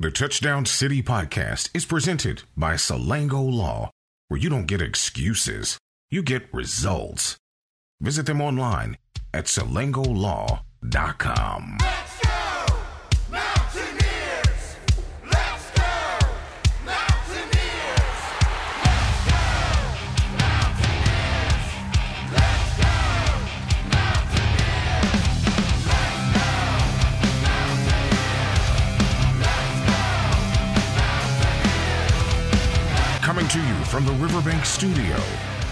The Touchdown City podcast is presented by Salango Law, where you don't get excuses, you get results. Visit them online at salangolaw.com. to you from the Riverbank Studio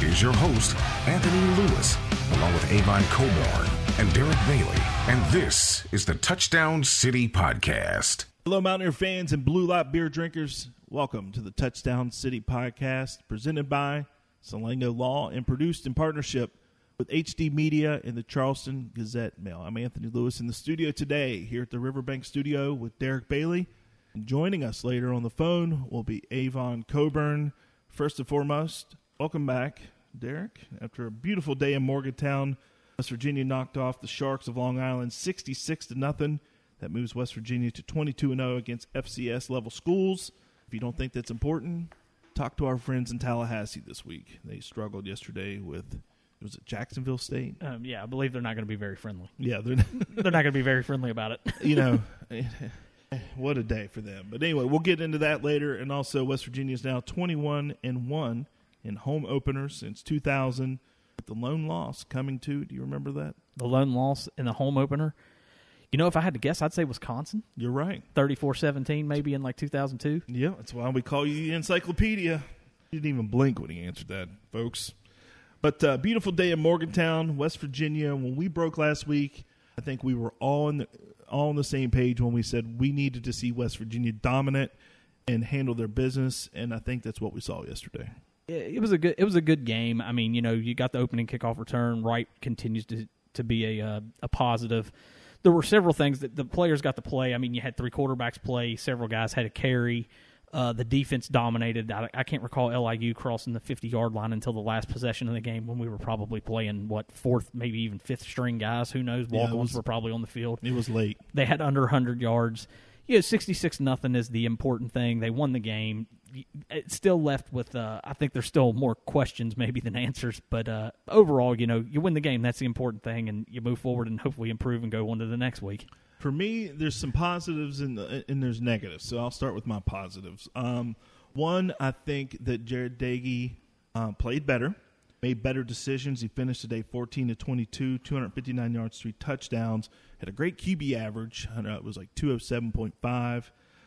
is your host, Anthony Lewis, along with Avon Cobourne and Derek Bailey. And this is the Touchdown City Podcast. Hello, Mountaineer fans and Blue Lot beer drinkers. Welcome to the Touchdown City podcast, presented by Salango Law and produced in partnership with HD Media and the Charleston Gazette Mail. I'm Anthony Lewis in the studio today, here at the Riverbank Studio with Derek Bailey. And joining us later on the phone will be Avon Cobourne. First and foremost, welcome back, Derek. After a beautiful day in Morgantown, West Virginia knocked off the Sharks of Long Island 66 to nothing. That moves West Virginia to 22 and 0 against FCS level schools. If you don't think that's important, talk to our friends in Tallahassee this week. They struggled yesterday with was it Jacksonville State? Um, yeah, I believe they're not going to be very friendly. Yeah, they're They're not going to be very friendly about it. you know, what a day for them. But anyway, we'll get into that later. And also, West Virginia is now 21 and 1 in home openers since 2000. The lone loss coming to, do you remember that? the lone loss in the home opener. You know, if I had to guess, I'd say Wisconsin, You're right. 34-17 maybe in like 2002. Yeah, that's why we call you the encyclopedia. He didn't even blink when he answered that, folks. But uh, beautiful day in Morgantown, West Virginia. When we broke last week, I think we were all in the, all on the same page when we said we needed to see West Virginia dominant and handle their business, and I think that's what we saw yesterday. It was a good it was a good game. I mean, you know, you got the opening kickoff return. Wright continues to to be a uh, a positive. There were several things that the players got to play. I mean, you had three quarterbacks play. Several guys had a carry. Uh, the defense dominated. I, I can't recall LIU crossing the 50 yard line until the last possession of the game when we were probably playing what fourth, maybe even fifth string guys. Who knows? Yeah, Walk-ons was- were probably on the field. It was late. They had under 100 yards. You know, 66 nothing is the important thing. They won the game. It's still left with, uh, I think there's still more questions maybe than answers. But uh, overall, you know, you win the game. That's the important thing. And you move forward and hopefully improve and go on to the next week. For me, there's some positives and and there's negatives. So I'll start with my positives. Um, one, I think that Jarret Doege uh, played better, made better decisions. He finished today 14 to 22, 259 yards, three touchdowns. Had a great QB average. It was like 207.5.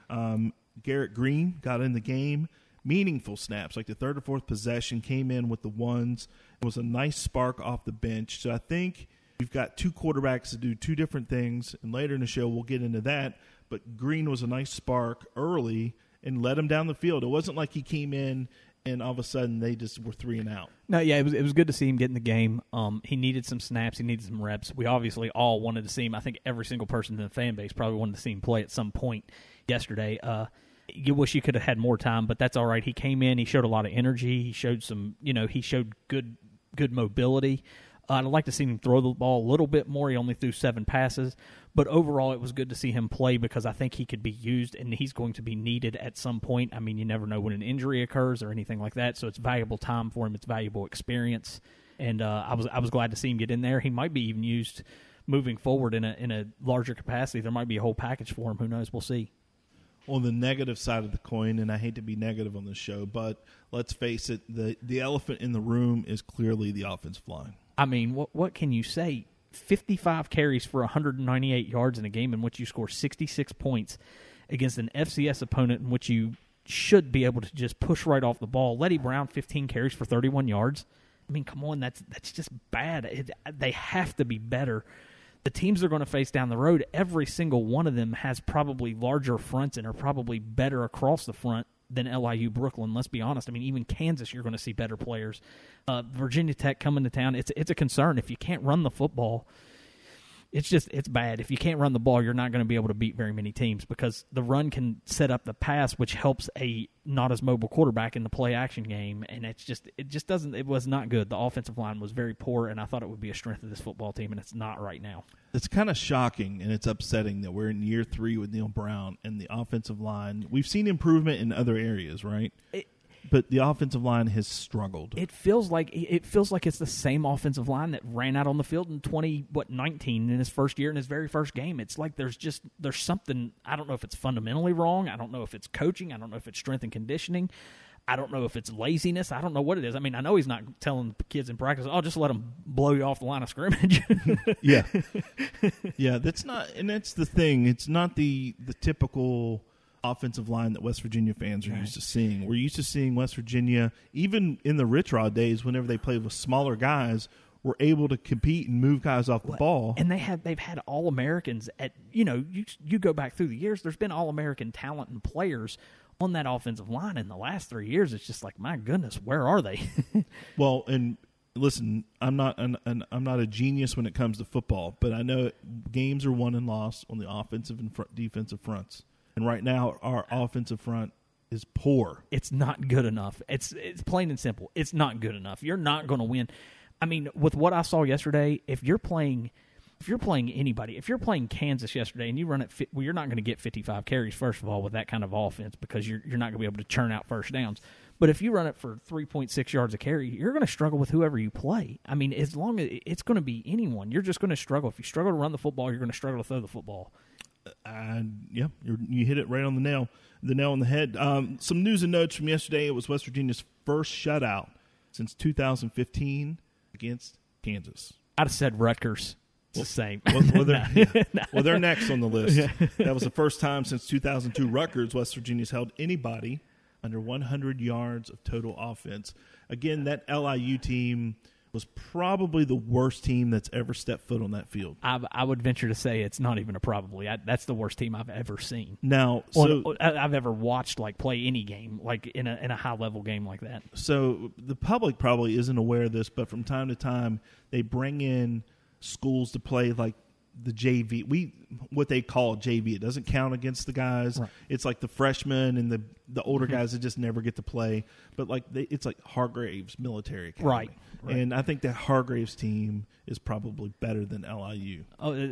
Um, Garrett Green got in the game. Meaningful snaps, like the third or fourth possession, came in with the ones. It was a nice spark off the bench. So I think we've got two quarterbacks to do two different things, and later in the show we'll get into that. But Green was a nice spark early and led him down the field. It wasn't like he came in and all of a sudden they just were three and out. No, yeah, it was it was good to see him get in the game. Um, he needed some snaps, he needed some reps. We obviously all wanted to see him. I think every single person in the fan base probably wanted to see him play at some point yesterday. Uh, you wish you could have had more time, but that's all right. He came in, he showed a lot of energy. He showed some, you know, he showed good good mobility. I'd like to see him throw the ball a little bit more. He only threw seven passes, but overall, it was good to see him play because I think he could be used and he's going to be needed at some point. I mean, you never know when an injury occurs or anything like that, so it's valuable time for him. It's valuable experience, and uh, I was I was glad to see him get in there. He might be even used moving forward in a in a larger capacity. There might be a whole package for him. Who knows? We'll see. on the negative side of the coin, and I hate to be negative on this show, but let's face it, the the elephant in the room is clearly the offensive line. I mean, what what can you say? 55 carries for 198 yards in a game in which you score 66 points against an FCS opponent in which you should be able to just push right off the ball. Leddie Brown 15 carries for 31 yards. I mean, come on, that's that's just bad. It, they have to be better. The teams they're going to face down the road, every single one of them has probably larger fronts and are probably better across the front than LIU Brooklyn. Let's be honest. I mean, even Kansas, you're going to see better players. Uh, Virginia Tech coming to town, it's it's a concern if you can't run the football. It's just it's bad. If you can't run the ball, you're not going to be able to beat very many teams because the run can set up the pass, which helps a not as mobile quarterback in the play action game. And it's just it just doesn't it was not good. The offensive line was very poor, and I thought it would be a strength of this football team, and it's not right now. It's kind of shocking and it's upsetting that we're in year three with Neal Brown and the offensive line. We've seen improvement in other areas, right? It- but the offensive line has struggled. It feels like it feels like it's the same offensive line that ran out on the field in twenty what nineteen in his first year in his very first game. It's like there's just there's something I don't know if it's fundamentally wrong. I don't know if it's coaching. I don't know if it's strength and conditioning. I don't know if it's laziness. I don't know what it is. I mean, I know he's not telling the kids in practice, "Oh, just let them blow you off the line of scrimmage." yeah, yeah. That's not, and that's the thing. It's not the the typical offensive line that West Virginia fans are used to seeing. We're used to seeing West Virginia, even in the Rich Rod days, whenever they played with smaller guys, were able to compete and move guys off the ball. and they have they've had all Americans at you know you you go back through the years. There's been all American talent and players on that offensive line in the last three years. It's just like my goodness, where are they? Well, and listen, I'm not an, an, I'm not a genius when it comes to football, but I know games are won and lost on the offensive and front, defensive fronts. And right now, our offensive front is poor. it's not good enough. It's it's plain and simple. It's not good enough. You're not going to win. I mean, with what I saw yesterday, if you're playing if you're playing anybody, if you're playing Kansas yesterday and you run it, well, you're not going to get 55 carries first of all with that kind of offense because you're you're not going to be able to churn out first downs. But if you run it for 3.6 yards a carry, you're going to struggle with whoever you play. I mean, as long as it's going to be anyone, you're just going to struggle. If you struggle to run the football, you're going to struggle to throw the football. And yeah, you're, you hit it right on the nail, the nail on the head. Um, some news and notes from yesterday. It was West Virginia's first shutout since 2015 against Kansas. I'd have said Rutgers. It's the same. Well, well, they're, yeah. well, they're next on the list. That was the first time since 2002 Rutgers, West Virginia's held anybody under 100 yards of total offense. Again, that LIU team was probably the worst team that's ever stepped foot on that field. I, I would venture to say it's not even a probably. I, that's the worst team I've ever seen. Now, so On- I- I've ever watched like play any game like in a in a high level game like that. so the public probably isn't aware of this, but from time to time they bring in schools to play like the JV. We what they call JV. It doesn't count against the guys. Right. It's like the freshmen and the the older guys that just never get to play. But like they, it's like Hargraves Military Academy. Right, right. And I think that Hargraves team is probably better than LIU. Oh, uh,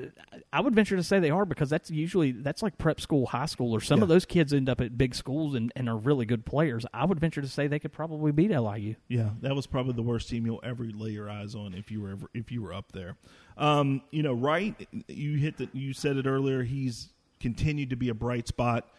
I would venture to say they are because that's usually that's like prep school, high school, or some of those kids end up at big schools and, and are really good players. I would venture to say they could probably beat LIU. Yeah, that was probably the worst team you'll ever lay your eyes on if you were ever if you were up there. Um, you know, right? you hit the you said it earlier. He's continued to be a bright spot,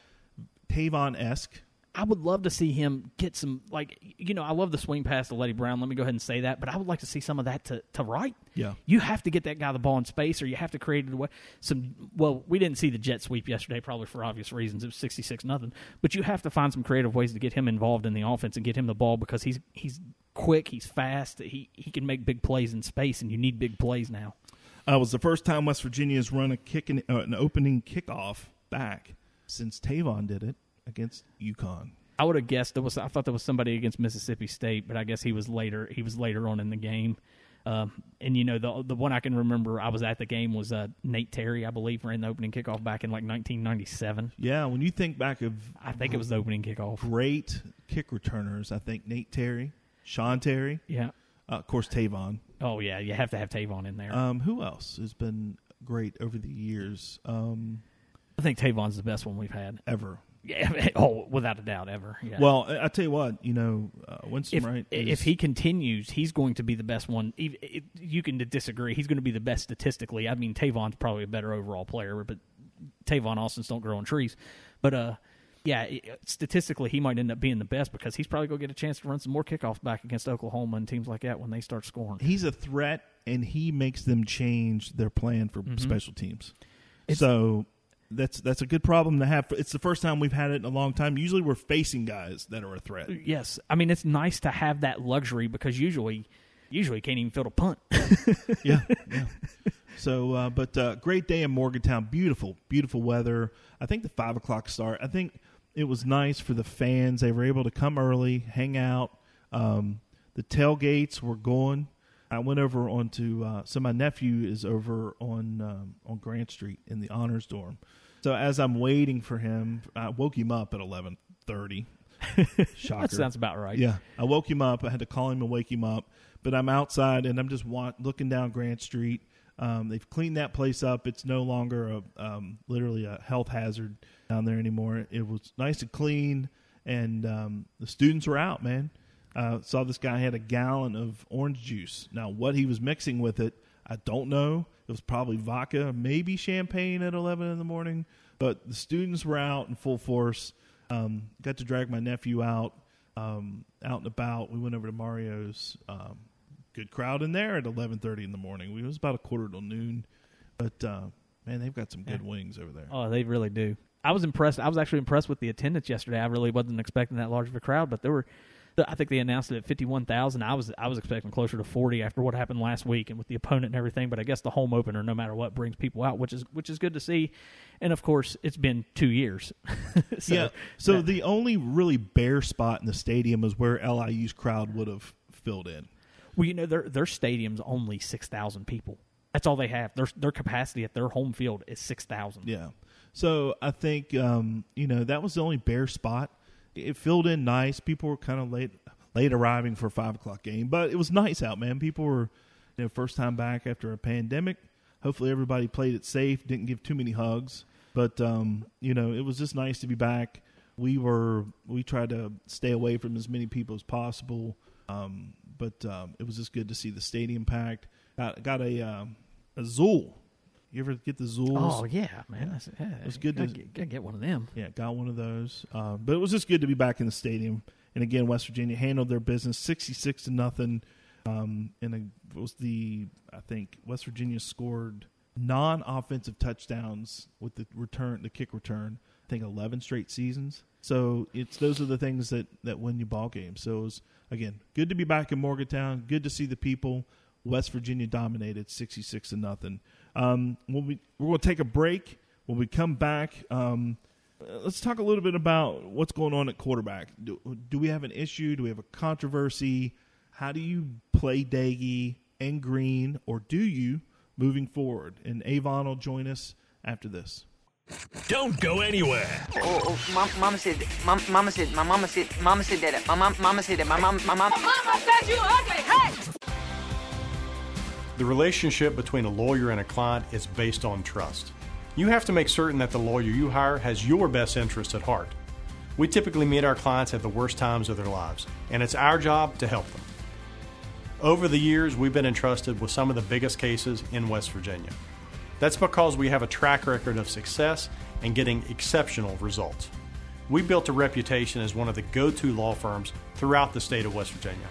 Tavon esque. I would love to see him get some like you know I love the swing pass to Leddie Brown. Let me go ahead and say that, but I would like to see some of that to to Wright. Yeah. you have to get that guy the ball in space, or you have to create a way- some. Well, we didn't see the jet sweep yesterday, probably for obvious reasons. It was sixty six nothing, but you have to find some creative ways to get him involved in the offense and get him the ball because he's he's quick, he's fast, he he can make big plays in space, and you need big plays now. Uh, was the first time West Virginia's run a kick in, uh, an opening kickoff back since Tavon did it against UConn. I would have guessed there was. I thought there was somebody against Mississippi State, but I guess he was later. He was later on in the game. Um, and you know the the one I can remember I was at the game was uh, Nate Terry, I believe, ran the opening kickoff back in like 1997. Yeah, when you think back of I think it was the opening kickoff. great kick returners, I think Nate Terry, Sean Terry, Yeah. uh, of course Tavon. Oh yeah, you have to have Tavon in there. Um, who else has been great over the years? Um, I think Tavon's the best one we've had. ever. Yeah. Oh, without a doubt, ever. Yeah. Well, I I tell you what, you know, uh, Winston if Wright. if he continues, he's going to be the best one. Ev- it- You can disagree. He's going to be the best statistically. I mean, Tavon's probably a better overall player, but Tavon Austin's don't grow on trees. But uh, yeah, statistically, he might end up being the best because he's probably going to get a chance to run some more kickoffs back against Oklahoma and teams like that when they start scoring. he's a threat, and he makes them change their plan for special teams. It's- so that's that's a good problem to have. It's the first time we've had it in a long time. Usually, we're facing guys that are a threat. Yes, I mean it's nice to have that luxury because usually, usually can't even field a punt. yeah, yeah. So, uh, but uh, great day in Morgantown. Beautiful, beautiful weather. I think the five o'clock start. I think it was nice for the fans. They were able to come early, hang out. Um, the tailgates were going. I went over onto uh, so my nephew is over on um, on Grant Street in the honors dorm. So as I'm waiting for him, I woke him up at eleven thirty. Shocker. That sounds about right. Yeah, I woke him up. I had to call him and wake him up. But I'm outside and I'm just wa- looking down Grant Street. Um, they've cleaned that place up. It's no longer a um, literally a health hazard down there anymore. It was nice and clean, and um, the students were out. Man, uh, saw this guy had a gallon of orange juice. Now, what he was mixing with it, I don't know. It was probably vodka, maybe champagne at 11 in the morning. But the students were out in full force. Um, got to drag my nephew out, um, out and about. We went over to Mario's. Good crowd in there at 11:30 in the morning. We it was about a quarter till noon, but uh, man, they've got some good wings over there. Oh, they really do. I was impressed. I was actually impressed with the attendance yesterday. I really wasn't expecting that large of a crowd, but there were. I think they announced it at fifty-one thousand. I was I was expecting closer to forty after what happened last week and with the opponent and everything. But I guess the home opener, no matter what, brings people out, which is which is good to see. And of course, it's been two years. so, yeah. So that- the only really bare spot in the stadium is where LIU's crowd would have filled in. Well, you know, their their stadium's only six thousand people. That's all they have. Their their capacity at their home field is six thousand. Yeah. So I think um, you know that was the only bare spot. It filled in nice. People were kind of late late arriving for a five o'clock game, but it was nice out, man. People were you know first time back after a pandemic. Hopefully everybody played it safe, didn't give too many hugs, but um, you know it was just nice to be back. We were we tried to stay away from as many people as possible, um, but um, it was just good to see the stadium packed. Got got a um, a Zool. You ever get the Zools? Oh yeah, man, That's, yeah, It's good Gotta to- get, gotta get one of them. Yeah, got one of those. Uh, but it was just good to be back in the stadium. And again, West Virginia handled their business sixty-six to nothing. Um, and it was the I think West Virginia scored non-offensive touchdowns with the return, the kick return. I think eleven straight seasons. So it's those are the things that that win you ball games. So it was again good to be back in Morgantown. Good to see the people. West Virginia dominated sixty-six to nothing. Um, when we we're going to take a break. When we come back, um, let's talk a little bit about what's going on at quarterback. Do, do we have an issue? Do we have a controversy? How do you play Doege and Green, or do you moving forward? And Avon will join us after this. Don't go anywhere. Oh, oh mom, mama said, mom, mama said, my mama said, mama said that. My mom, mama said that. My mom, my mom. Mama said you ugly. Hey! The relationship between a lawyer and a client is based on trust. You have to make certain that the lawyer you hire has your best interest at heart. We typically meet our clients at the worst times of their lives, and it's our job to help them. Over the years, we've been entrusted with some of the biggest cases in West Virginia. That's because we have a track record of success and getting exceptional results. We built a reputation as one of the go to law firms throughout the state of West Virginia.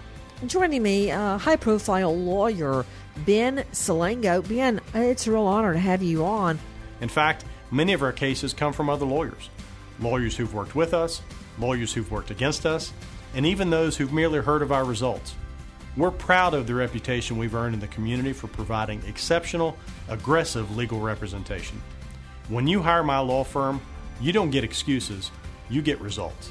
Joining me, uh, high profile lawyer Ben Salango. Ben, it's a real honor to have you on. In fact, many of our cases come from other lawyers lawyers who've worked with us, lawyers who've worked against us, and even those who've merely heard of our results. We're proud of the reputation we've earned in the community for providing exceptional, aggressive legal representation. When you hire my law firm, you don't get excuses, you get results.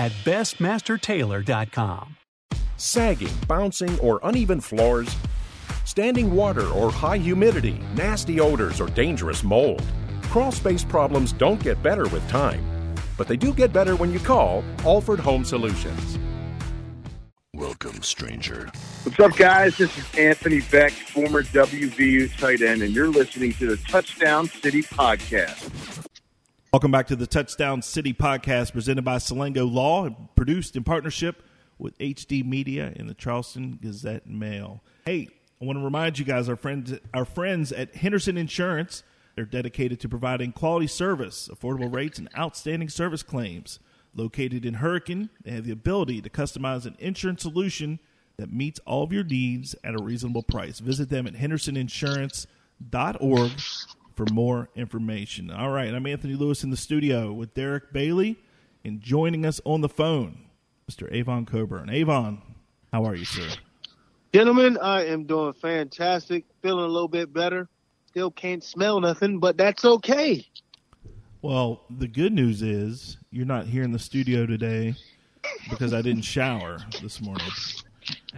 at bestmastertailor.com. sagging, bouncing, or uneven floors, standing water or high humidity, nasty odors, or dangerous mold. Crawl space problems don't get better with time, but they do get better when you call Alford Home Solutions. Welcome, stranger. What's up, guys? This is Anthony Becht, former WVU tight end, and you're listening to the Touchdown City Podcast. Welcome back to the Touchdown City podcast presented by Salango Law, and produced in partnership with HD Media and the Charleston Gazette Mail. Hey, I want to remind you guys, our friends, our friends at Henderson Insurance, they're dedicated to providing quality service, affordable rates, and outstanding service claims. Located in Hurricane, they have the ability to customize an insurance solution that meets all of your needs at a reasonable price. Visit them at hendersoninsurance.org for more information. All right, I'm Anthony Lewis in the studio with Derek Bailey and joining us on the phone, Mr. Avon Cobourne. Avon, how are you, sir? Gentlemen, I am doing fantastic. Feeling a little bit better. Still can't smell nothing, but that's okay. Well, the good news is you're not here in the studio today because I didn't shower this morning.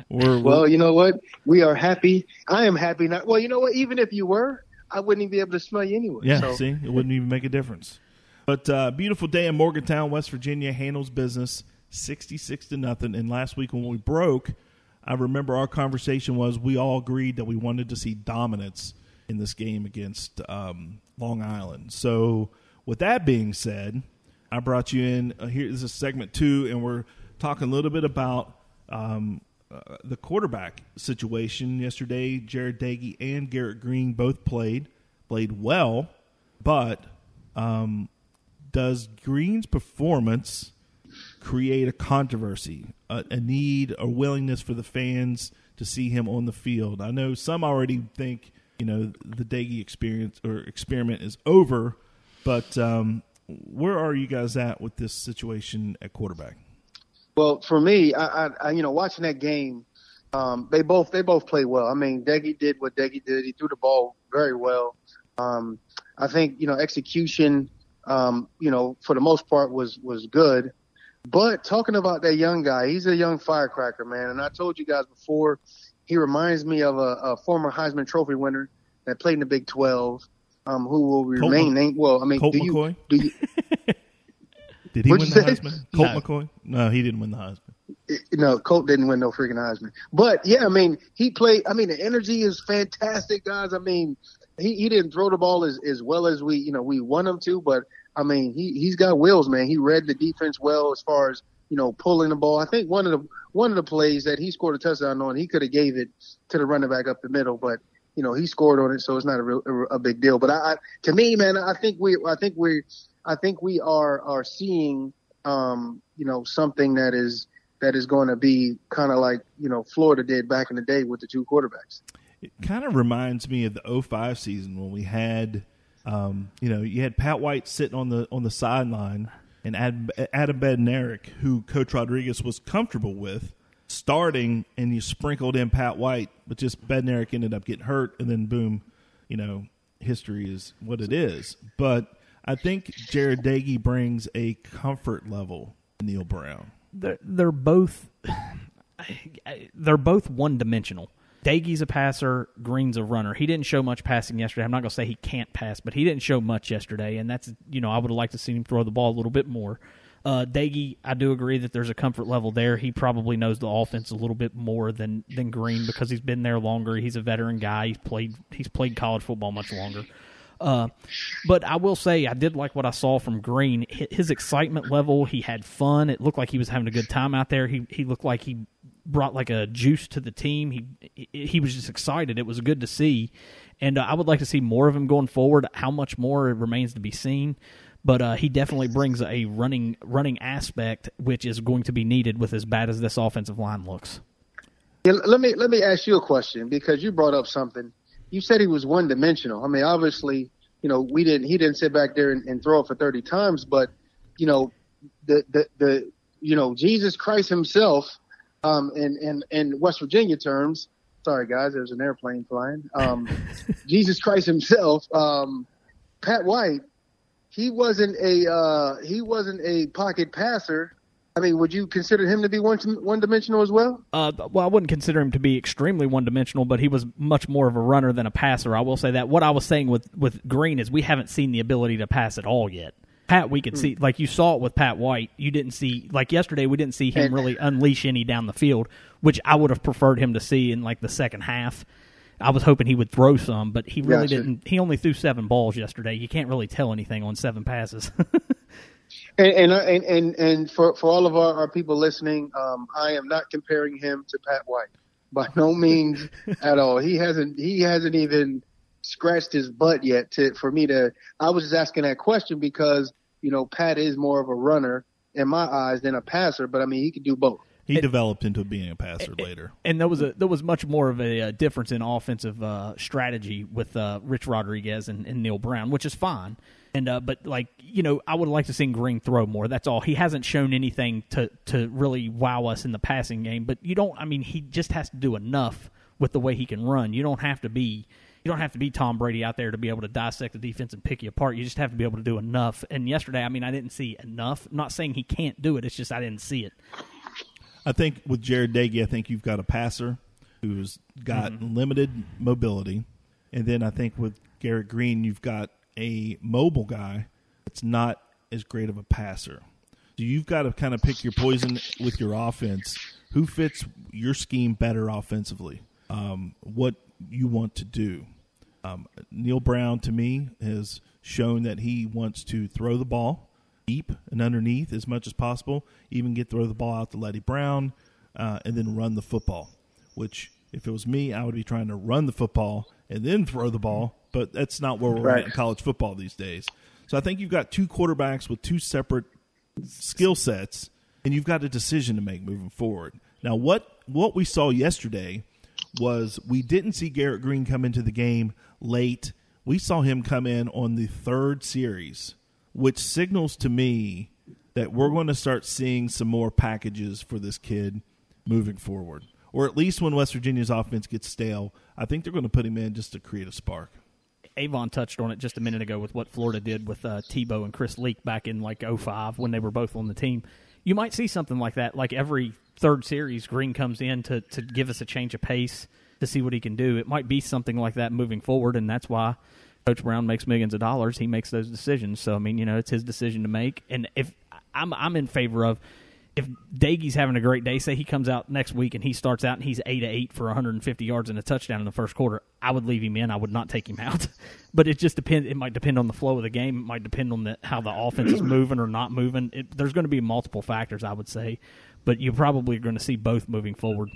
We're, well, you know what? We are happy. I am happy. Not well. You know what? Even if you were, I wouldn't even be able to smell you anyway. Yeah, so. see, it wouldn't even make a difference. But uh, beautiful day in Morgantown, West Virginia handles business sixty-six to nothing. And last week when we broke, I remember our conversation was we all agreed that we wanted to see dominance in this game against um, Long Island. So with that being said, I brought you in. Uh, This is segment two, and we're talking a little bit about um, uh, the quarterback situation yesterday. Jarret Doege and Garrett Green both played, played well, but um, does Green's performance create a controversy, a, a need, a willingness for the fans to see him on the field? I know some already think you know the Doege experience or experiment is over but um, where are you guys at with this situation at quarterback? Well, for me, I, I, you know, watching that game, um, they both they both played well. I mean, Doege did what Doege did. He threw the ball very well. Um, I think you know execution, um, you know, for the most part was was good. But talking about that young guy, he's a young firecracker, man. And I told you guys before, he reminds me of a, a former Heisman Trophy winner that played in the Big 12 um, who will remain named. Well, I mean, Colt do McCoy? you, do you Did he What'd win the say? Heisman? Colt No. McCoy? No, he didn't win the Heisman. no, Colt didn't win no freaking Heisman. But yeah, I mean, he played. I mean, the energy is fantastic, guys. I mean, he, he didn't throw the ball as, as well as we, you know, we want him to. But I mean, he he's got wheels, man. He read the defense well as far as you know pulling the ball. I think one of the one of the plays that he scored a touchdown on, he could have gave it to the running back up the middle, but you know he scored on it, so it's not a real a, a big deal. But I, I, to me, man, I think we I think we I think we are are seeing um, you know something that is that is going to be kind of like you know Florida did back in the day with the two quarterbacks. It kind of reminds me of the 05 season when we had, um, you know, you had Pat White sitting on the on the sideline and Adam, Adam Bednarik, who Coach Rodriguez was comfortable with, starting, and you sprinkled in Pat White, but just Bednarik ended up getting hurt, and then boom, you know, history is what it is. But I think Jarret Doege brings a comfort level Neal Brown. they're they're both they're both one dimensional. Doege's a passer, Green's a runner. He didn't show much passing yesterday. I'm not going to say he can't pass, but he didn't show much yesterday, and that's you know I would have liked to see him throw the ball a little bit more. Uh, Doege, I do agree that there's a comfort level there. He probably knows the offense a little bit more than than Green because he's been there longer. He's a veteran guy. He's played he's played college football much longer. Uh, but I will say I did like what I saw from Green. His excitement level, he had fun. It looked like he was having a good time out there. He he looked like he brought like a juice to the team. He he, was just excited. It was good to see, and uh, I would like to see more of him going forward. How much more remains to be seen. But uh, he definitely brings a running running aspect, which is going to be needed with as bad as this offensive line looks. Yeah, let me let me ask you a question because you brought up something. You said he was one dimensional. I mean, obviously, you know, we didn't he didn't sit back there and, and throw it for thirty times, but you know, the the the you know Jesus Christ Himself, um, in in in West Virginia terms. Sorry, guys, there's an airplane flying. Um, Jesus Christ Himself, um, Pat White. He wasn't a uh, he wasn't a pocket passer. I mean, would you consider him to be one one dimensional as well? Uh, well, I wouldn't consider him to be extremely one dimensional, but he was much more of a runner than a passer. I will say that. What I was saying with with Green is we haven't seen the ability to pass at all yet. Pat, we could Hmm. see like you saw it with Pat White. You didn't see like yesterday. We didn't see him And- really unleash any down the field, which I would have preferred him to see in like the second half. I was hoping he would throw some, but he really Gotcha. didn't. He only threw seven balls yesterday. You can't really tell anything on seven passes. And and and and, and for for all of our, our people listening, um, I am not comparing him to Pat White by no means at all. He hasn't he hasn't even scratched his butt yet to for me to. I was just asking that question because you know Pat is more of a runner in my eyes than a passer, but I mean he could do both. He developed into being a passer later. and there was a there was much more of a, uh difference in offensive uh, strategy with uh, Rich Rodriguez and, and Neal Brown, which is fine. And uh, but like you know, I would like to see Green throw more. That's all. He hasn't shown anything to to really wow us in the passing game. But you don't. I mean, he just has to do enough with the way he can run. You don't have to be. You don't have to be Tom Brady out there to be able to dissect the defense and pick you apart. You just have to be able to do enough. And yesterday, I mean, I didn't see enough. I'm not saying he can't do it. It's just I didn't see it. I think with Jarret Doege, I think you've got a passer who's got Mm-hmm. limited mobility, and then I think with Garrett Green, you've got a mobile guy that's not as great of a passer. So you've got to kind of pick your poison with your offense. Who fits your scheme better offensively? Um, what you want to do. Um, Neal Brown, to me, has shown that he wants to throw the ball deep and underneath as much as possible, even get throw the ball out to Leddie Brown, uh, and then run the football. Which, if it was me, I would be trying to run the football and then throw the ball. But that's not where we're Right. at in college football these days. So I think you've got two quarterbacks with two separate skill sets, and you've got a decision to make moving forward. Now, what what we saw yesterday was we didn't see Garrett Green come into the game late. We saw him come in on the third series, which signals to me that we're going to start seeing some more packages for this kid moving forward. Or at least when West Virginia's offense gets stale, I think they're going to put him in just to create a spark. Avon touched on it just a minute ago with what Florida did with uh, Tebow and Chris Leak back in like 05 when they were both on the team. You might see something like that. Like every third series, Green comes in to, to give us a change of pace to see what he can do. It might be something like that moving forward, and that's why Coach Brown makes millions of dollars. He makes those decisions. So I mean, you know, it's his decision to make. And if I'm I'm in favor of if Doege's having a great day, say he comes out next week and he starts out and he's eight to eight for 150 yards and a touchdown in the first quarter, I would leave him in. I would not take him out. but it just depends. It might depend on the flow of the game. It might depend on the, how the offense is moving or not moving. It, there's going to be multiple factors, I would say, but you're probably going to see both moving forward.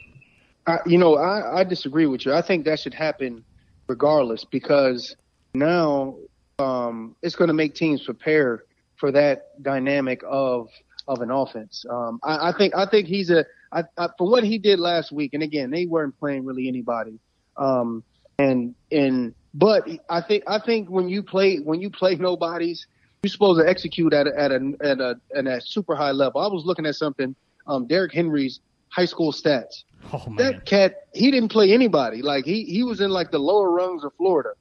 I, you know, I, I disagree with you. I think that should happen regardless because now um, it's going to make teams prepare for that dynamic of of an offense. Um, I, I think I think he's a I, I, for what he did last week, and again, they weren't playing really anybody. Um, and and but I think I think when you play when you play nobodies, you're supposed to execute at a, at a at a at a super high level. I was looking at something, um, Derrick Henry's high school stats. Oh man, That cat, he didn't play anybody. Like he, he was in like the lower rungs of Florida.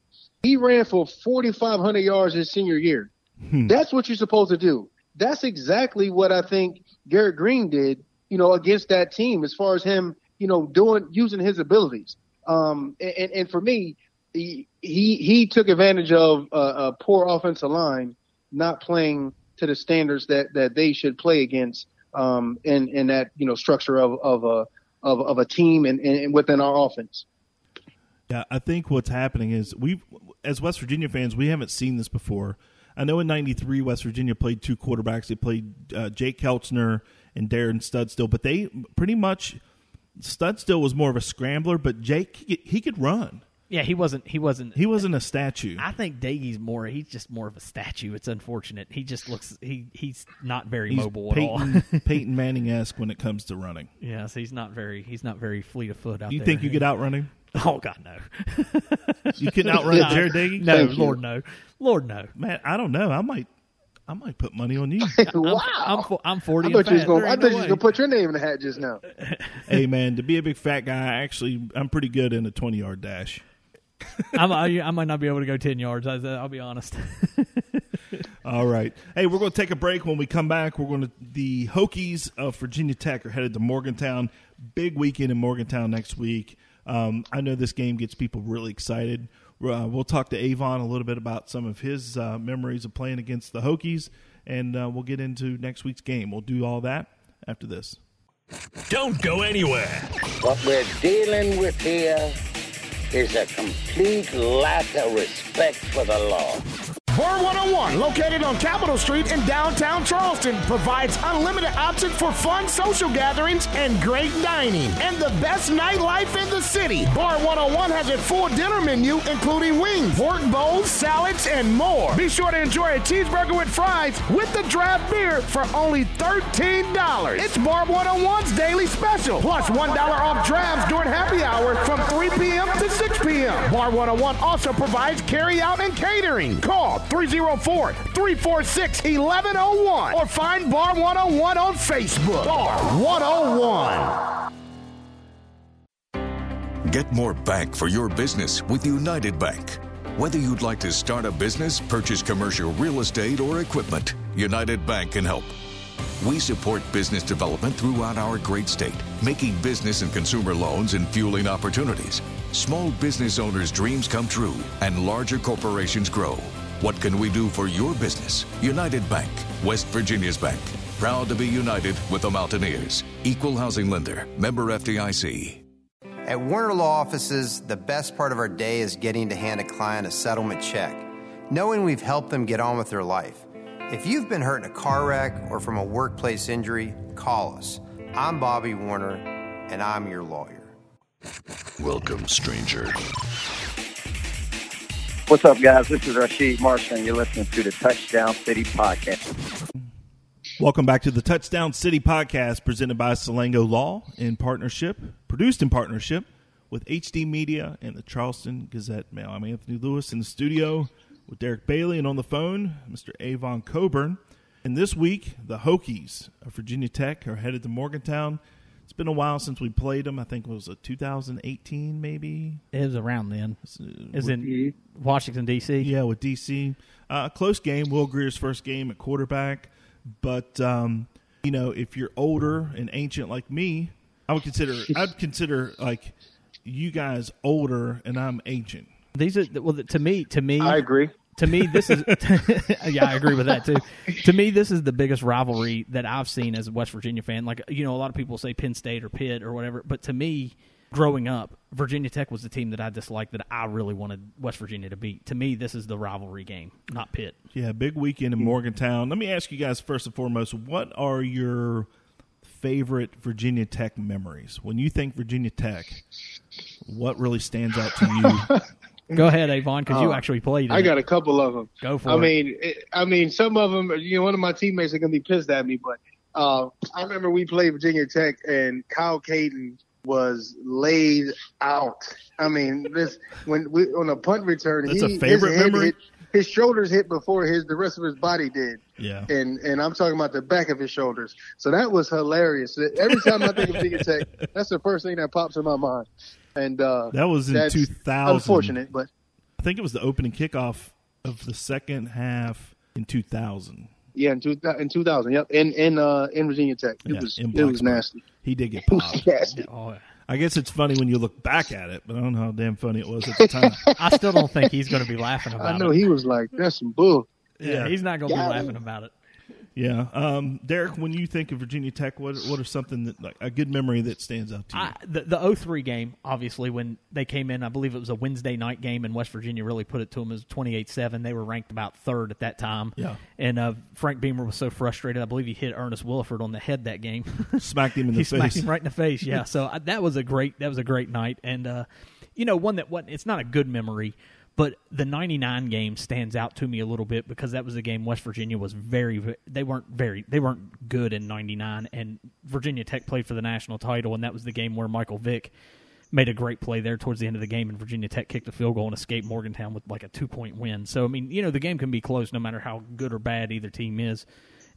He ran for 4,500 yards his senior year. That's what you're supposed to do. That's exactly what I think Garrett Green did, you know, against that team as far as him, you know, doing, using his abilities. Um, and, and for me, he, he, he took advantage of a, a poor offensive line not playing to the standards that, that they should play against, um, in, in that, you know, structure of, of a, of, of a team and, and within our offense. Yeah, I think what's happening is we, as West Virginia fans, we haven't seen this before. I know in '93 West Virginia played two quarterbacks. They played uh, Jake Kelchner and Darren Studstill, but they pretty much Studstill was more of a scrambler, but Jake he, he could run. Yeah, he wasn't. He wasn't. He wasn't a statue. I think Doege's more. He's just more of a statue. It's unfortunate. He just looks. He he's not very He's mobile at all. Peyton, Peyton Manning esque when it comes to running. yes, he's not very. He's not very fleet of foot out You there. You think you could outrun him? Oh God, no. You couldn't outrun No. Jarret Doege? No, Thank you. Lord no, Lord no. Man, I don't know. I might, I might put money on you. wow. I'm fo- I'm forty. I thought you was going. I thought no you was going to put your name in the hat just now. hey, man, to be a big fat guy, I actually, I'm pretty good in a 20 yard dash. I'm, I, I might not be able to go ten yards. I, I'll be honest. All right. Hey, we're going to take a break. When we come back, we're going to the Hokies of Virginia Tech are headed to Morgantown. Big weekend in Morgantown next week. Um, I know this game gets people really excited. Uh, we'll talk to Avon a little bit about some of his uh, memories of playing against the Hokies, and uh, we'll get into next week's game. We'll do all that after this. Don't go anywhere. What we're dealing with here is a complete lack of respect for the law. Bar 101, located on Capitol Street in downtown Charleston, provides unlimited options for fun social gatherings and great dining. And the best nightlife in the city. Bar 101 has a full dinner menu, including wings, pork bowls, salads, and more. Be sure to enjoy a cheeseburger with fries with the draft beer for only $13. It's Bar 101's daily special, plus 1 off drafts during happy hour from 3 p.m. to 6 p.m. Bar 101 also provides carry out and catering. Call 304 346 1101 or find Bar 101 on Facebook. Bar 101. Get more bank for your business with United Bank. Whether you'd like to start a business, purchase commercial real estate, or equipment, United Bank can help. We support business development throughout our great state, making business and consumer loans and fueling opportunities. Small business owners' dreams come true and larger corporations grow. What can we do for your business? United Bank, West Virginia's bank. Proud to be united with the Mountaineers. Equal housing lender, member FDIC. At Warner Law Offices, the best part of our day is getting to hand a client a settlement check, knowing we've helped them get on with their life. If you've been hurt in a car wreck or from a workplace injury, call us. I'm Bobby Warner, and I'm your lawyer. Welcome, stranger. What's up, guys? This is Rasheed Marshall, and you're listening to the Touchdown City Podcast. Welcome back to the Touchdown City podcast presented by Salango Law in partnership, produced in partnership with HD Media and the Charleston Gazette Mail. I'm Anthony Lewis in the studio with Derek Bailey and on the phone, Mr. Avon Cobourne. And this week, the Hokies of Virginia Tech are headed to Morgantown. It's been a while since we played them. I think it was a 2018, maybe. It was around then. Is in Washington D.C. Yeah, with D.C. Uh, close game. Will Grier's first game at quarterback. But um, you know, if you're older and ancient like me, I would consider I'd consider like you guys older and I'm ancient. These are well to me. To me, I agree. To me, this is yeah, I agree with that too. To me, this is the biggest rivalry that I've seen as a West Virginia fan. Like you know, a lot of people say Penn State or Pitt or whatever, but to me, growing up, Virginia Tech was the team that I disliked that I really wanted West Virginia to beat. To me, this is the rivalry game, not Pitt. Yeah, big weekend in Morgantown. Let me ask you guys first and foremost, what are your favorite Virginia Tech memories? When you think Virginia Tech, what really stands out to you? Go ahead, Avon, because you Uh, actually played. I in got it. a couple of them. Go for I it. mean, it, I mean, some of them. You know, one of my teammates are gonna be pissed at me, but uh, I remember we played Virginia Tech and Kyle Caden was laid out. I mean, this when we on a punt return, That's he, a favorite his memory? Hit, his shoulders hit before his the rest of his body did. Yeah. And and I'm talking about the back of his shoulders. So that was hilarious. Every time I think of Virginia Tech, that's the first thing that pops in my mind. And uh, That was in 2000. Unfortunate, but I think it was the opening kickoff of the second half in 2000. Yeah, in, two, in 2000. Yep, in in uh, in Virginia Tech. It Yeah, was it was nasty. He did get It was popped. nasty. Oh, I guess it's funny when you look back at it, but I don't know how damn funny it was at the time. I still don't think he's going to be laughing about it. I know it. he was like, "That's some bull." yeah, he's not going to be laughing about it. Yeah, um, Derek. When you think of Virginia Tech, what what are something that like a good memory that stands out to you? I, the the 03 game, obviously, when they came in, I believe it was a Wednesday night game, and West Virginia really put it to them as 28 7. They were ranked about third at that time. Yeah. And uh, Frank Beamer was so frustrated, I believe he hit Ernest Williford on the head that game. Smacked him in he the smacked him right in the face, yeah. so uh, that was a great that was a great night. And, uh, you know, one that wasn't, it's not a good memory. But the '99 game stands out to me a little bit because that was a game West Virginia was very, they weren't very, they weren't good in '99, and Virginia Tech played for the national title, and that was the game where Michael Vick made a great play there towards the end of the game, and Virginia Tech kicked a field goal and escaped Morgantown with like a two point win. So I mean, you know, the game can be close no matter how good or bad either team is.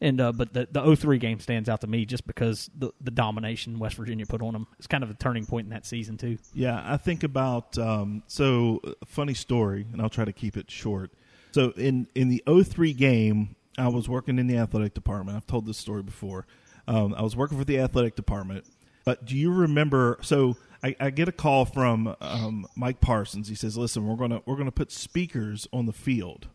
And uh, but the the 03 game stands out to me just because the the domination West Virginia put on them. It's kind of a turning point in that season too. Yeah, I think about um, so uh, funny story, and I'll try to keep it short. So in in the 03 game, I was working in the athletic department. I've told this story before. Um, I was working for the athletic department, but do you remember? So I, I get a call from um, Mike Parsons. He says, "Listen, we're gonna we're gonna put speakers on the field.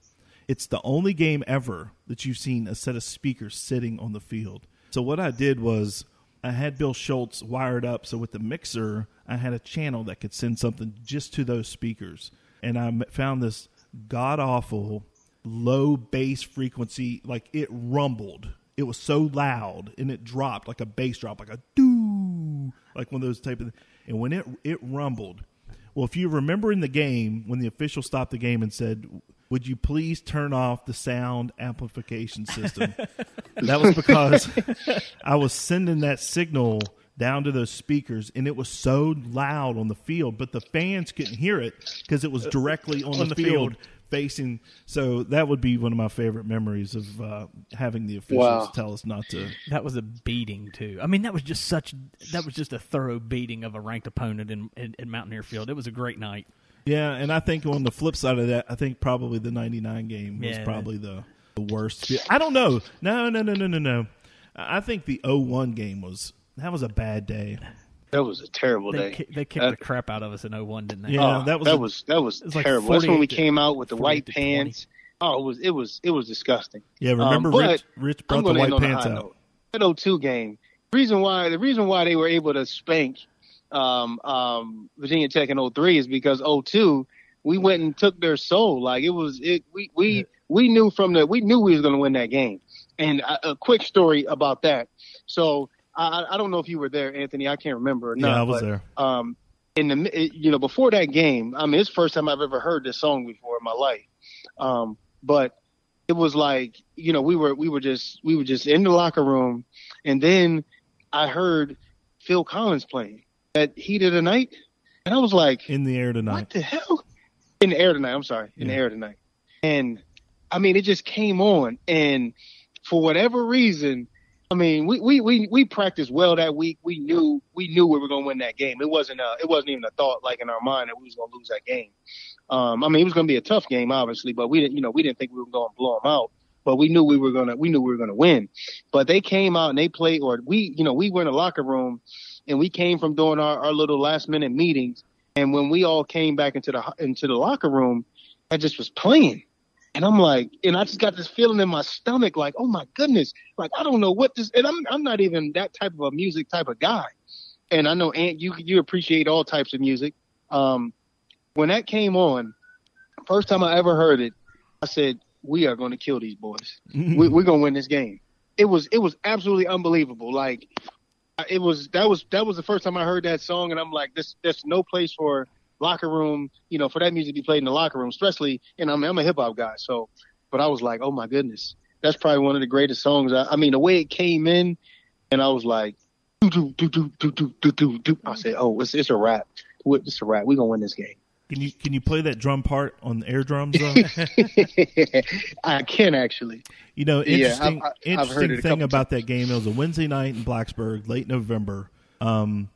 It's the only game ever that you've seen a set of speakers sitting on the field." So what I did was I had Bill Schultz wired up, so with the mixer, I had a channel that could send something just to those speakers, and I found this god awful low bass frequency, like it rumbled. It was so loud and it dropped like a bass drop, like a doo, like one of those type of. And when it it rumbled, well, if you remember in the game when the official stopped the game and said, "Would you please turn off the sound amplification system?" that was because I was sending that signal down to those speakers, and it was so loud on the field, but the fans couldn't hear it because it was directly on, On the, the field, field. facing. So that would be one of my favorite memories of uh, having the officials Wow. tell us not to. That was a beating too. I mean, that was just such. That was just a thorough beating of a ranked opponent in, in, in Mountaineer Field. It was a great night. Yeah, and I think on the flip side of that, I think probably the '99 game was Yeah. probably the the worst. I don't know. No, no, no, no, no, no. I think the 01 game was that was a bad day. That was a terrible They, day. ki- they kicked Uh, the crap out of us in 01, didn't they? Yeah, Oh, that was that a- was that was it was like terrible. That's when we came out with the white to 20. pants. Oh, it was it was it was disgusting. Yeah, remember Um, Rich? Rich I'm brought the white end on a pants high out. note. That 02 game. Reason why the reason why they were able to spank um, um, Virginia Tech in 03 is because 02 we went and took their soul. Like it was it we we we knew from the we knew we was going to win that game. And a, a quick story about that. So I, I don't know if you were there, Anthony. I can't remember. Or Yeah, I was but, there. Um, in the you know before that game, I mean it's the first time I've ever heard this song before in my life. Um, but it was like you know we were we were just we were just in the locker room, and then I heard Phil Collins playing at Heat of the Night, and I was like, in the air tonight. what the hell? In the air tonight. I'm sorry, in the air tonight. And I mean, it just came on, and for whatever reason, I mean, we we we, we practiced well that week. We knew we knew we were going to win that game. It wasn't a, it wasn't even a thought like in our mind that we was going to lose that game. Um, I mean, it was going to be a tough game, obviously, but we didn't, you know, we didn't think we were going to blow them out. But we knew we were gonna, we knew we were gonna win. But they came out and they played, or we, you know, we were in the locker room, and we came from doing our, our little last minute meetings. And when we all came back into the into the locker room, I just was playing. And I'm like, and I just got this feeling in my stomach, like, oh my goodness, like I don't know what this. And I'm I'm not even that type of a music type of guy. And I know Ant, you you appreciate all types of music. Um, when that came on, first time I ever heard it, I said, we are going to kill these boys. we, we're going to win this game. It was it was absolutely unbelievable. Like it was that was that was the first time I heard that song, and I'm like, this there's no place for locker room, you know, for that music to be played in the locker room, especially. And I'm I'm a hip hop guy, so but I was like, oh my goodness, that's probably one of the greatest songs. I, I mean, the way it came in, and I was like, do do do do do do do do. I said, oh, it's it's a rap. It's a rap. We're gonna win this game. Can you can you play that drum part on the air drums? Though? I can actually. You know, Yeah, interesting, I've- I've interesting heard it a thing about that game. It was a Wednesday night in Blacksburg, late November. Um,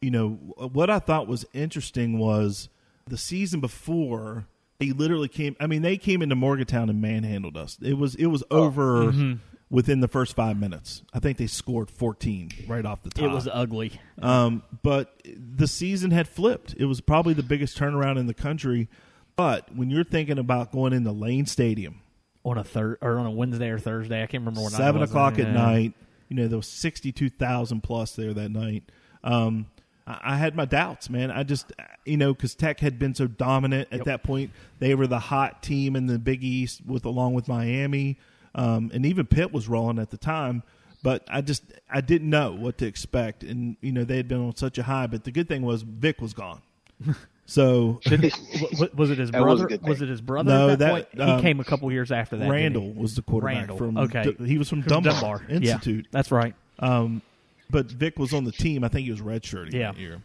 you know, what I thought was interesting was the season before they literally came. I mean, they came into Morgantown and manhandled us. It was it was Oh, over mhm. Within the first five minutes. I think they scored fourteen right off the top. It was ugly. Um, but the season had flipped. It was probably the biggest turnaround in the country. But when you're thinking about going into Lane Stadium on a third or on a Wednesday or Thursday, I can't remember it seven was. o'clock at Yeah. night, you know there was sixty two thousand plus there that night. Um, I, I had my doubts, man. I just you know because Tech had been so dominant at that point. They were the hot team in the Big East with along with Miami, um, and even Pitt was rolling at the time. But I just I didn't know what to expect, and you know they had been on such a high. But the good thing was Vick was gone. So Did it- wa- was it his That was brother? Was, it his brother? No, at that, that, point? he um, came a couple years after that. didn't he? Randall was the quarterback Randall. from. okay, he was from From Dunbar, Yeah, Institute. that's right. Um, but Vick was on the team. I think he was redshirting Yeah. that year.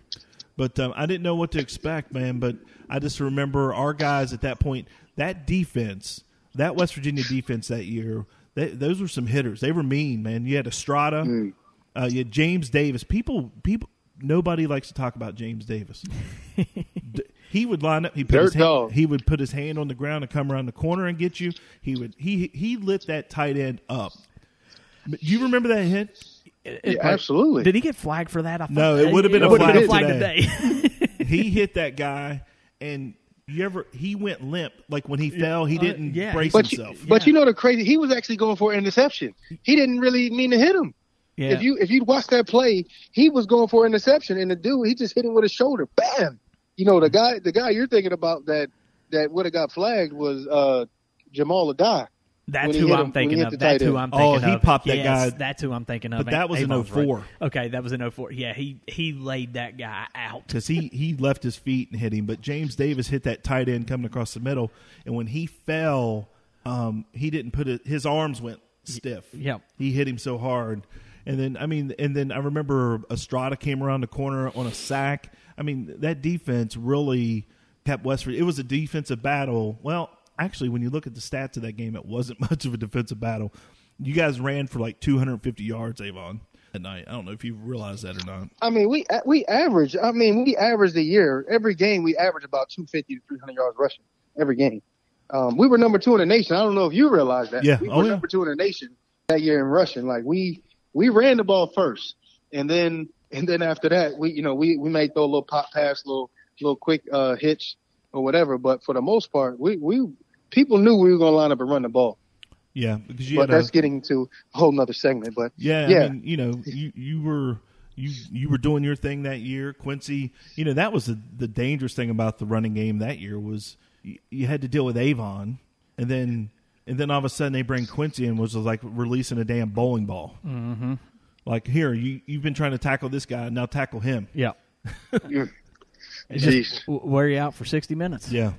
But um, I didn't know what to expect, man. But I just remember our guys at that point. That defense, that West Virginia defense that year, they, those were some hitters. They were mean, man. You had Estrada, uh, you had James Davis. People, people, nobody likes to talk about James Davis. D- he would line up. He put Dirt his hand, he would put his hand on the ground and come around the corner and get you. He would he he lit that tight end up. Do you remember that hit? Yeah, absolutely. Did he get flagged for that? I No, it would have been a would've flag, today. today. he hit that guy, and you ever he went limp. Like when he fell, he uh, didn't yeah. brace But you, himself. but you know the crazy, he was actually going for an interception. He didn't really mean to hit him. Yeah. If you if you watch that play, he was going for an interception, and the dude he just hit him with his shoulder, bam. You know the guy the guy you're thinking about that that would have got flagged was uh Jahmile Addae. That's when he who I'm him- thinking of. That's who. I'm thinking of. Oh, he of. popped that Yes, guy. That's who I'm thinking of. But that was in Avon's right. 04. Okay, that was in 04. Yeah, he he laid that guy out. because he he left his feet and hit him. But James Davis hit that tight end coming across the middle, and when he fell, um, he didn't put it. His arms went stiff. Yep. he hit him so hard. And then I mean, and then I remember Estrada came around the corner on a sack. I mean, that defense really kept West Virginia. It was a defensive battle. Well, actually, when you look at the stats of that game, it wasn't much of a defensive battle. You guys ran for like 250 yards, Avon, at night. I don't know if you realize that or not. I mean, we we average. I mean, we averaged a year. Every game, we average about 250 to 300 yards rushing every game. Um, we were number two in the nation. I don't know if you realize that. Yeah. we Oh, were yeah. number two in the nation that year in rushing. Like we we ran the ball first, and then and then after that, we you know we we may throw a little pop pass, little little quick uh, hitch or whatever. But for the most part, we we people knew we were going to line up and run the ball. Yeah, because you But had a- that's getting to a whole nother segment. But Yeah, yeah. I mean, you know, you you were you you were doing your thing that year, Quincy. You know, that was the the dangerous thing about the running game that year was you, you had to deal with Avon, and then and then all of a sudden they bring Quincy in, was like releasing a damn bowling ball. Mm-hmm. Like here, you you've been trying to tackle this guy, now tackle him. Yeah. Jeez. Just wear you out for 60 minutes. Yeah.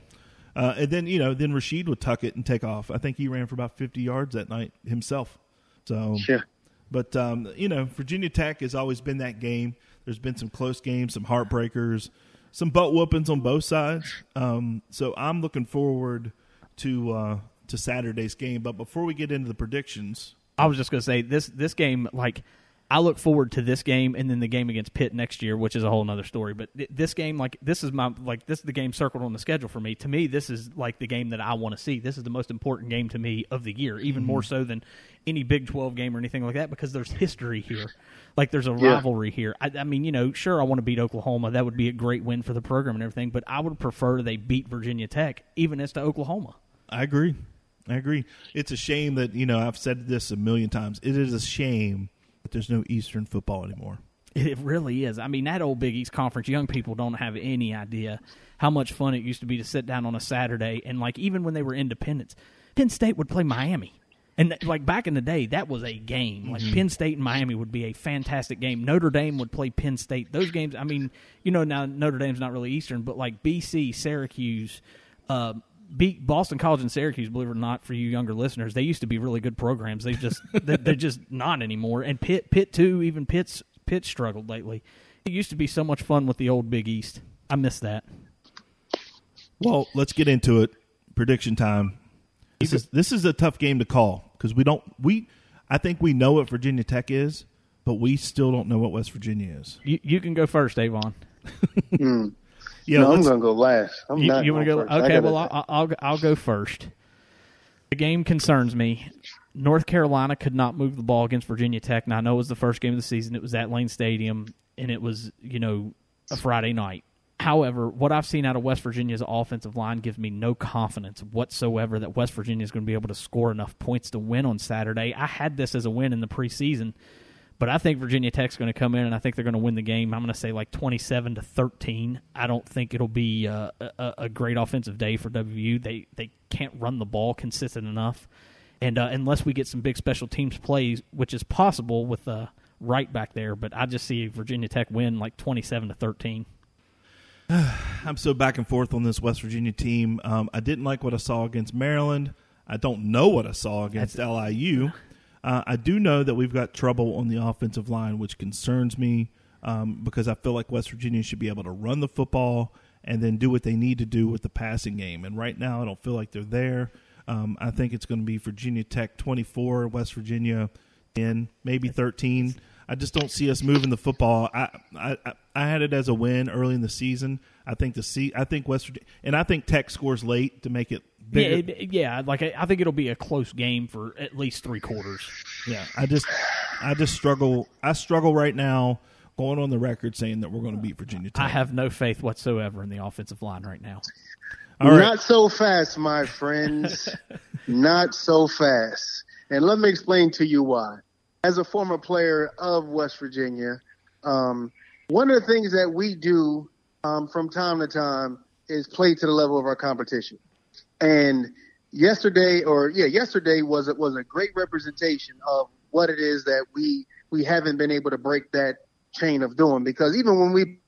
Uh, and then you know, then Rasheed would tuck it and take off. I think he ran for about fifty yards that night himself. So Sure. But um, you know, Virginia Tech has always been that game. There's been some close games, some heartbreakers, some butt whoopings on both sides. Um, so I'm looking forward to uh, to Saturday's game. But before we get into the predictions, I was just going to say this this game like I look forward to this game and then the game against Pitt next year, which is a whole other story. But th- this game, like this is my like this is the game circled on the schedule for me. To me, this is like the game that I want to see. This is the most important game to me of the year, even more mm-hmm. so than any Big Twelve game or anything like that, because there's history here. Like there's a Yeah. rivalry here. I, I mean, you know, sure, I want to beat Oklahoma. That would be a great win for the program and everything. But I would prefer they beat Virginia Tech, even as to Oklahoma. I agree. I agree. It's a shame that you know I've said this a million times. It is a shame that there's no Eastern football anymore. It really is. I mean, that old Big East conference, young people don't have any idea how much fun it used to be to sit down on a Saturday and like even when they were independents, Penn State would play Miami. And like back in the day, that was a game. Like Mhm. Penn State and Miami would be a fantastic game. Notre Dame would play Penn State. Those games, I mean, you know, now Notre Dame's not really Eastern, but like BC, Syracuse, uh, beat Boston College and Syracuse. Believe it or not, for you younger listeners, they used to be really good programs. They just they, they're just not anymore. And Pitt, Pitt too. Even Pitt's Pitt struggled lately. It used to be so much fun with the old Big East. I miss that. Well, let's get into it. Prediction time. This is this is a tough game to call because we don't we. I think we know what Virginia Tech is, but we still don't know what West Virginia is. You you can go first, Avon. Hmm. Yeah, no, I'm going to go last. I'm you, not you want to go? first. Okay, well I'll, I'll I'll go first. The game concerns me. North Carolina could not move the ball against Virginia Tech. Now I know it was the first game of the season. It was at Lane Stadium, and it was you know a Friday night. However, what I've seen out of West Virginia's offensive line gives me no confidence whatsoever that West Virginia is going to be able to score enough points to win on Saturday. I had this as a win in the preseason, but I think Virginia Tech's going to come in and I think they're going to win the game. I'm going to say like 27 to 13. I don't think it'll be uh, a, a great offensive day for WVU. They they can't run the ball consistent enough, and uh, unless we get some big special teams plays, which is possible with uh, right back there, but I just see Virginia Tech win like 27 to 13. I'm so back and forth on this West Virginia team. Um, I didn't like what I saw against Maryland. I don't know what I saw against LIU. Uh, I do know that we've got trouble on the offensive line, which concerns me um, because I feel like West Virginia should be able to run the football and then do what they need to do with the passing game. And right now, I don't feel like they're there. Um, I think it's going to be Virginia Tech 24, West Virginia 10, maybe 13. I just don't see us moving the football. I, I I- had it as a win early in the season. I think the see I think West Virginia and I think Tech scores late to make it Yeah, it, yeah. Like I, I think it'll be a close game for at least three quarters. Yeah, I just I just struggle. I struggle right now going on the record saying that we're going to beat Virginia Tech. I have no faith whatsoever in the offensive line right now. All right. Not so fast, my friends. Not so fast. And let me explain to you why. As a former player of West Virginia, um, one of the things that we do um, from time to time is play to the level of our competition. And yesterday, or yeah, yesterday was was a great representation of what it is that we we haven't been able to break that chain of doing. Because even when we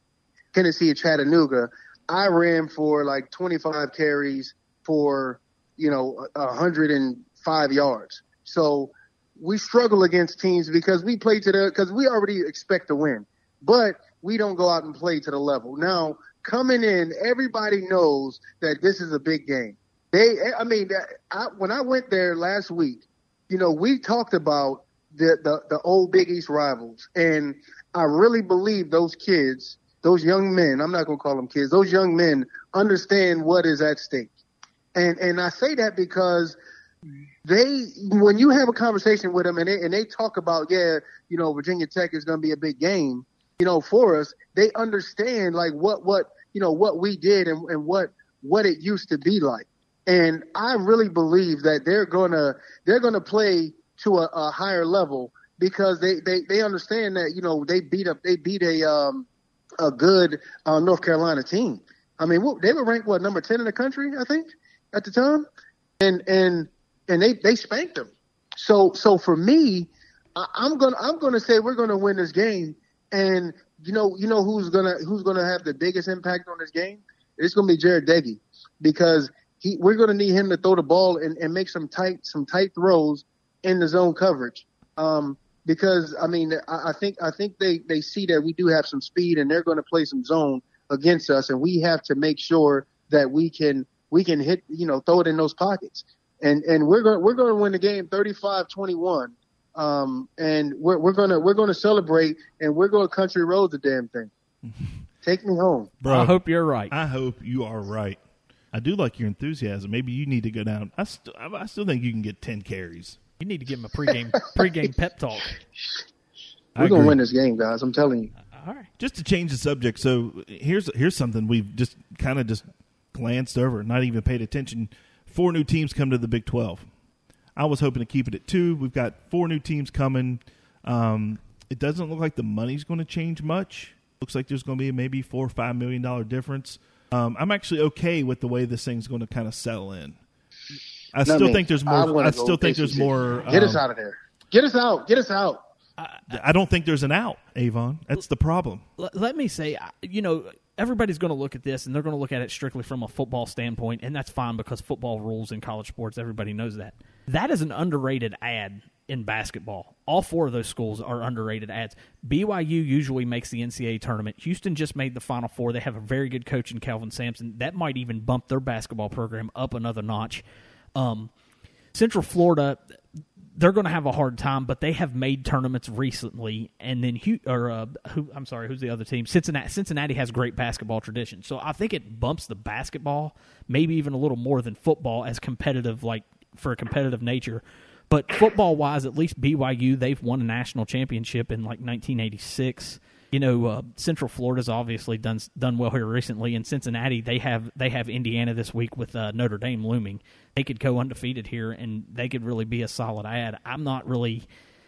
Tennessee at Chattanooga, I ran for like 25 carries for you know 105 yards. So we struggle against teams because we play to the because we already expect to win, but we don't go out and play to the level. Now coming in, everybody knows that this is a big game. They, eh, I mean, I, when I went there last week, you know, we talked about the, the the old Big East rivals, and I really believe those kids, those young men, I'm not going to call them kids, those young men understand what is at stake. And and I say that because they when you have a conversation with them and they and they talk about yeah you know Virginia Tech is going to be a big game you know for us they understand like what what you know what we did and, and what what it used to be like and I really believe that they're gonna they're gonna play to a, a higher level because they, they they understand that you know they beat up they beat a um a good uh, North Carolina team. I mean, they were ranked what number ten in the country, I think, at the time, and and and they they spanked them. So so for me, I'm gonna I'm gonna say we're gonna win this game, and you know you know who's gonna who's gonna have the biggest impact on this game? It's gonna be Jarret Doege because he we're gonna need him to throw the ball and, and make some tight some tight throws in the zone coverage. Um, because I mean I, I think I think they they see that we do have some speed and they're going to play some zone against us, and we have to make sure that we can we can hit you know throw it in those pockets and and we're going we're going to win the game 35-21. Um, and we're we're gonna we're gonna celebrate, and we're going to country road the damn thing. Take me home, bro. I hope you're right. I hope you are right. I do like your enthusiasm. Maybe you need to go down. I still I still think you can get ten carries. You need to give him a pregame pregame pep talk. We're gonna win this game, guys. I'm telling you. All right. Just to change the subject, so here's here's something we've just kind of just glanced over, not even paid attention four new teams come to the Big 12. I was hoping to keep it at two. We've got four new teams coming. Um, it doesn't look like the money's going to change much. Looks like there's going to be maybe four or five million dollar difference. Um, I'm actually okay with the way this thing's going to kind of settle in. I still think there's more. I, I still think there's more. Get um, us out of there. Get us out. Get us out. I don't think there's an out, Avon. That's the problem. Let me say, you know, everybody's going to look at this and they're going to look at it strictly from a football standpoint, and that's fine because football rules in college sports. Everybody knows that. That is an underrated ad in basketball. All four of those schools are underrated ads. BYU usually makes the NCAA tournament. Houston just made the Final Four. They have a very good coach in Kelvin Sampson. That might even bump their basketball program up another notch. Um, Central Florida, they're going to have a hard time, but they have made tournaments recently. And then, or uh, who? I'm sorry, who's the other team? Cincinnati. Cincinnati has great basketball tradition, so I think it bumps the basketball, maybe even a little more than football, as competitive, like for a competitive nature. But football wise, at least BYU, they've won a national championship in like 1986 you know, uh, Central Florida's obviously done done well here recently, and Cincinnati they have they have Indiana this week with uh, Notre Dame looming. They could go undefeated here, and they could really be a solid ad. I'm not really.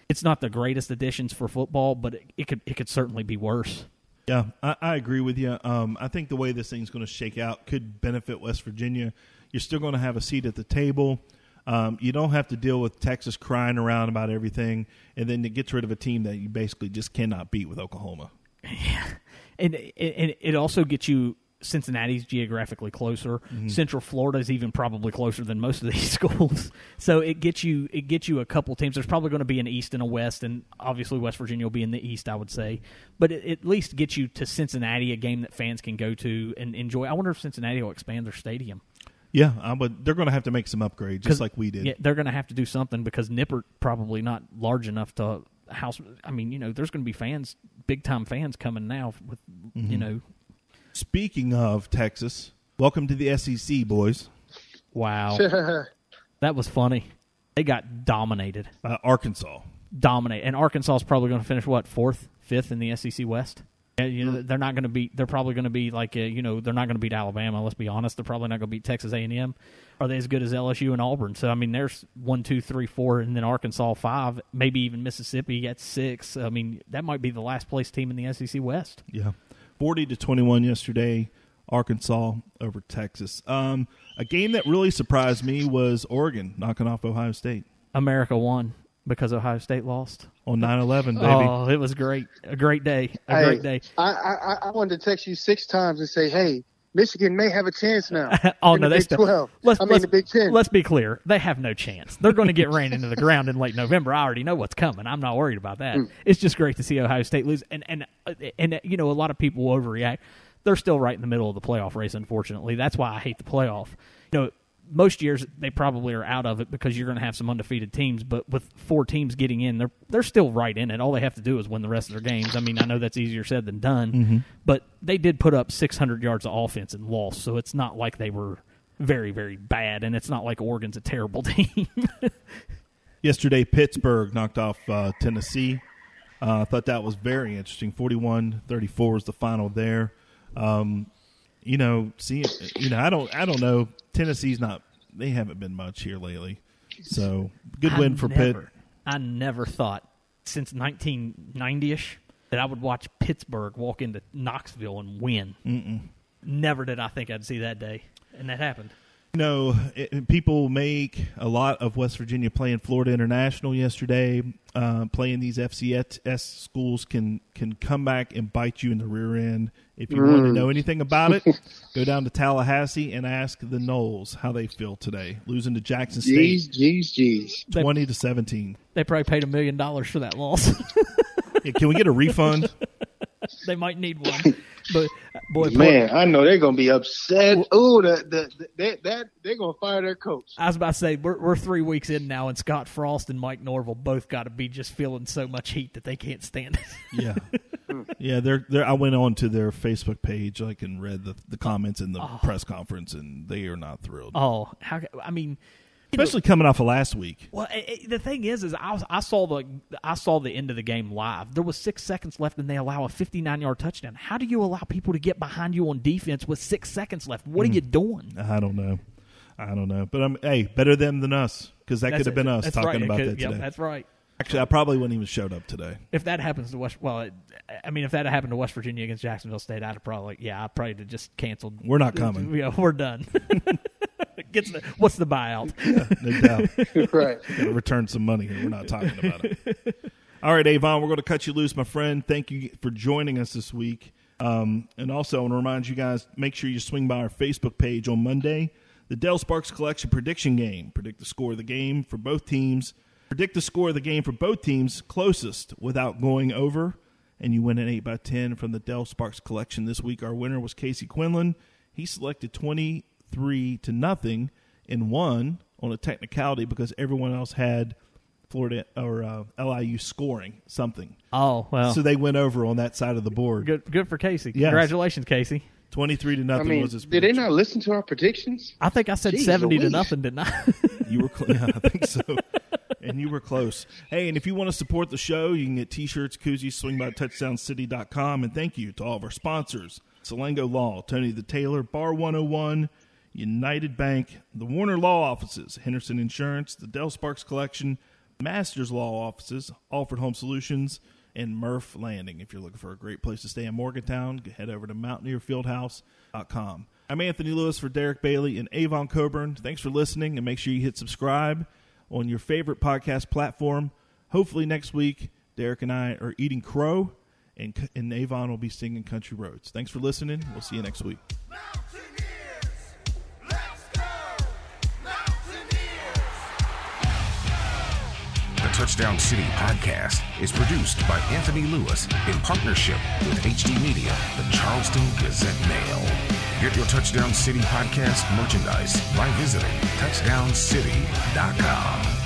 It's not the greatest additions for football, but it, it could it could certainly be worse. Yeah, I, I agree with you. Um, I think the way this thing's going to shake out could benefit West Virginia. You're still going to have a seat at the table. Um, you don't have to deal with Texas crying around about everything, and then it gets rid of a team that you basically just cannot beat with Oklahoma. Yeah, and, and it also gets you Cincinnati's geographically closer. Mm-hmm. Central Florida is even probably closer than most of these schools. So it gets you it gets you a couple teams. There's probably going to be an East and a West, and obviously West Virginia will be in the East, I would say. But it, at least gets you to Cincinnati, a game that fans can go to and enjoy. I wonder if Cincinnati will expand their stadium. Yeah, uh, but they're going to have to make some upgrades, just like we did. Yeah, they're going to have to do something because Nippert probably not large enough to house. I mean, you know, there's going to be fans, big time fans coming now. With mm-hmm. you know, speaking of Texas, welcome to the SEC, boys. Wow, that was funny. They got dominated. Uh, Arkansas dominate, and Arkansas is probably going to finish what fourth, fifth in the SEC West. You know, they're not going to beat. They're probably going to be like, a, uh, you know, they're not going to beat Alabama. Let's be honest. They're probably not going to beat Texas A and M. Are they as good as LSU and Auburn? So I mean, there's one, two, three, four, and then Arkansas five, maybe even Mississippi at six. I mean, that might be the last place team in the SEC West. Yeah, forty to twenty-one yesterday. Arkansas over Texas. Um, a game that really surprised me was Oregon knocking off Ohio State. America won because Ohio State lost on 9-11, baby. Oh, it was great. A great day. A Hey, great day. I, I I wanted to text you six times and say, "Hey, Michigan may have a chance now." oh in no, the they Big still. Twelve. Let's, I mean let's, the Big Ten. Let's be clear. They have no chance. They're going to get ran into the ground in late November. I already know what's coming. I'm not worried about that. Mm. It's just great to see Ohio State lose. And and uh, and uh, you know a lot of people overreact. They're still right in the middle of the playoff race. Unfortunately, that's why I hate the playoff. You know. Most years they probably are out of it because you're going to have some undefeated teams, but with four teams getting in, they're they're still right in it. All they have to do is win the rest of their games. I mean, I know that's easier said than done, Mhm. but they did put up 600 yards of offense and lost, so it's not like they were very, very bad, and it's not like Oregon's a terrible team. Yesterday, Pittsburgh knocked off uh, Tennessee. Uh, I thought that was very interesting. 41-34 was the final there. Um, you know, see, uh, you know, I don't, I don't know. Tennessee's not. They haven't been much here lately. So good I win for Pitt. I never thought since 1990ish that I would watch Pittsburgh walk into Knoxville and win. Mm-mm. Never did I think I'd see that day, and that happened. You know, it, people make a lot of West Virginia playing Florida International yesterday. Uh, playing these FCS schools can can come back and bite you in the rear end. If you want to Mm. know anything about it, go down to Tallahassee and ask the Noles how they feel today, losing to Jackson State, jeez, jeez. jeez. twenty to seventeen. They probably paid a million dollars for that loss. Yeah, can we get a refund? They might need one, but boy, Man, I know they're gonna be upset. Ooh, the, the, the, that that they're gonna fire their coach. I was about to say we're we're three weeks in now, and Scott Frost and Mike Norvell both got to be just feeling so much heat that they can't stand it. Yeah, yeah. They're, they're I went on to their Facebook page, like, and read the, the comments in the Oh. press conference, and they are not thrilled. oh, how? I mean, you know- especially coming off of last week. Well, eh, eh, the thing is, is I, was, I saw the I saw the end of the game live. There was six seconds left, and they allow a 59 yard touchdown. How do you allow people to get behind you on defense with six seconds left? What are Mm. you doing? I don't know. I don't know. But I'm hey, better them than us because that That's could have been us talking right. About that yep, today. that's right. Actually, I probably wouldn't even showed up today. If that happens to West, well, it, I mean, if that happened to West Virginia against Jacksonville State, I'd have probably, yeah, I probably have just canceled. We're not coming. Yeah, we're done. Gets the, what's the buyout? no doubt. right. Got to return some money here. We're not talking about it. All right, Avon, we're going to cut you loose, my friend. Thank you for joining us this week. Um, and also, I want to remind you guys make sure you swing by our Facebook page on Monday. The Dell Sparks Collection Prediction Game. Predict the score of the game for both teams. Predict the score of the game for both teams closest without going over. And you win an 8 by 10 from the Dell Sparks Collection. This week, our winner was Casey Quinlan. He selected 23 to nothing and won on a technicality because everyone else had Florida or uh, LIU scoring something. Oh well, So they went over on that side of the board. good, good for Casey. Yes. Congratulations, Casey. 23 to I nothing mean, was his Prediction. did they not listen to our predictions? I think I said Jeez seventy to nothing, didn't I? You were, cl- yeah, I think so. and you were close. Hey, and if you want to support the show, you can get t-shirts, koozies, swing by touchdowncity.com. And thank you to all of our sponsors, Salango Law, Tony the Tailor, Bar 101, United Bank, the Warner Law Offices, Henderson Insurance, the Dell Sparks Collection, Masters Law Offices, Alfred Home Solutions, and Murph Landing. If you're looking for a great place to stay in Morgantown, head over to mountaineerfieldhouse.com. I'm Anthony Lewis for Derek Bailey and Avon Cobourne. Thanks for listening, and make sure you hit subscribe on your favorite podcast platform. Hopefully next week, Derek and I are eating crow, and, and Avon will be singing Country Roads. Thanks for listening. We'll see you next week. Touchdown City podcast is produced by Anthony Lewis in partnership with HD Media, the Charleston Gazette Mail. Get your Touchdown City podcast merchandise by visiting touchdowncity.com.